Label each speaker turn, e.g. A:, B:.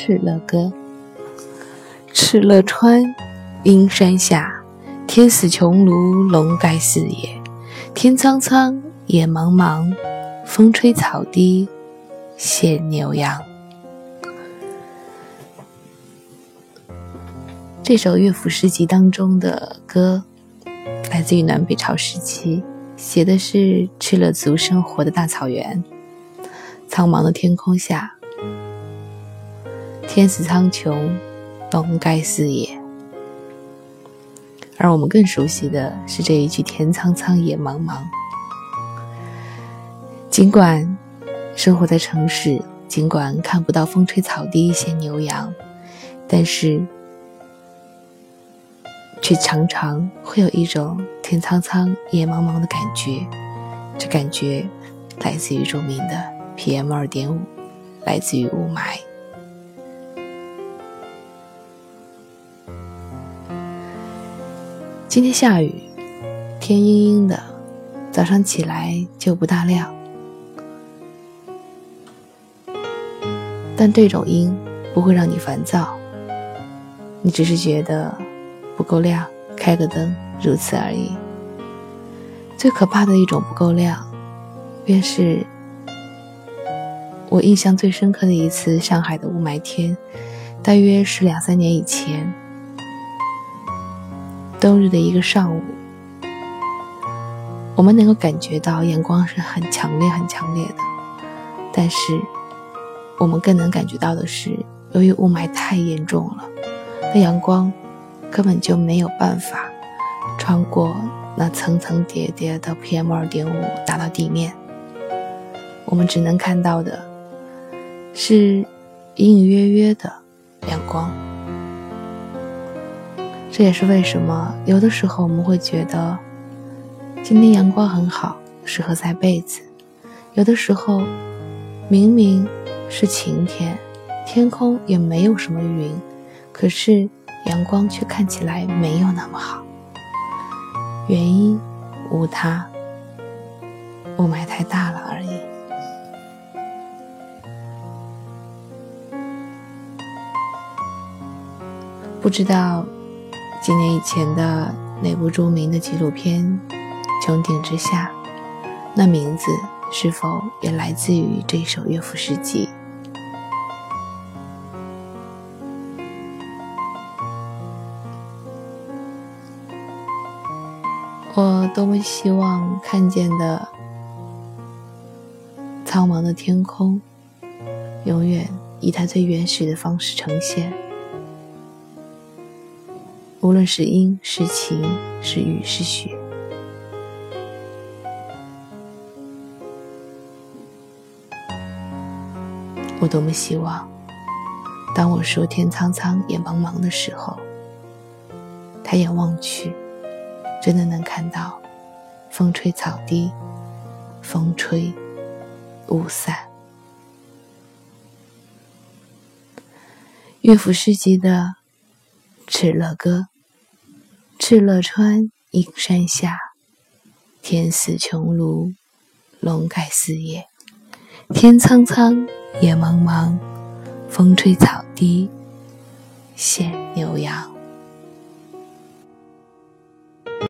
A: 敕勒歌》：敕勒川，阴山下，天似穹庐，笼盖四野。天苍苍，野茫茫，风吹草低见牛羊。这首乐府诗集当中的歌，来自于南北朝时期，写的是敕勒族生活的大草原。苍茫的天空下，天似苍穹，笼盖四野。而我们更熟悉的是这一句“天苍苍，野茫茫”。尽管生活在城市，尽管看不到风吹草低见牛羊，但是却常常会有一种天苍苍，野茫茫的感觉。这感觉来自于著名的 PM 二点五，来自于雾霾。今天下雨，天阴阴的，早上起来就不大亮。但这种阴不会让你烦躁，你只是觉得不够亮，开个灯，如此而已。最可怕的一种不够亮，便是我印象最深刻的一次上海的雾霾天，大约是两三年以前。冬日的一个上午，我们能够感觉到阳光是很强烈、很强烈的，但是我们更能感觉到的是，由于雾霾太严重了，那阳光根本就没有办法穿过那层层叠叠的 PM 二点五达到地面，我们只能看到的是隐隐约约的亮光。这也是为什么有的时候我们会觉得今天阳光很好，适合晒被子；有的时候明明是晴天，天空也没有什么云，可是阳光却看起来没有那么好。原因无他，雾霾太大了而已。不知道。几年以前的那部著名的纪录片《穹顶之下》，那名字是否也来自于这首乐府诗集？我多么希望看见的苍茫的天空，永远以它最原始的方式呈现。无论是阴是晴是雨是雪，我多么希望，当我说天苍苍野茫茫的时候，抬眼望去，真的能看到风吹草低，风吹雾散。乐府诗集的《敕勒歌》。敕勒川，阴山下，天似穹庐，笼盖四野。天苍苍，野茫茫，风吹草低见牛羊。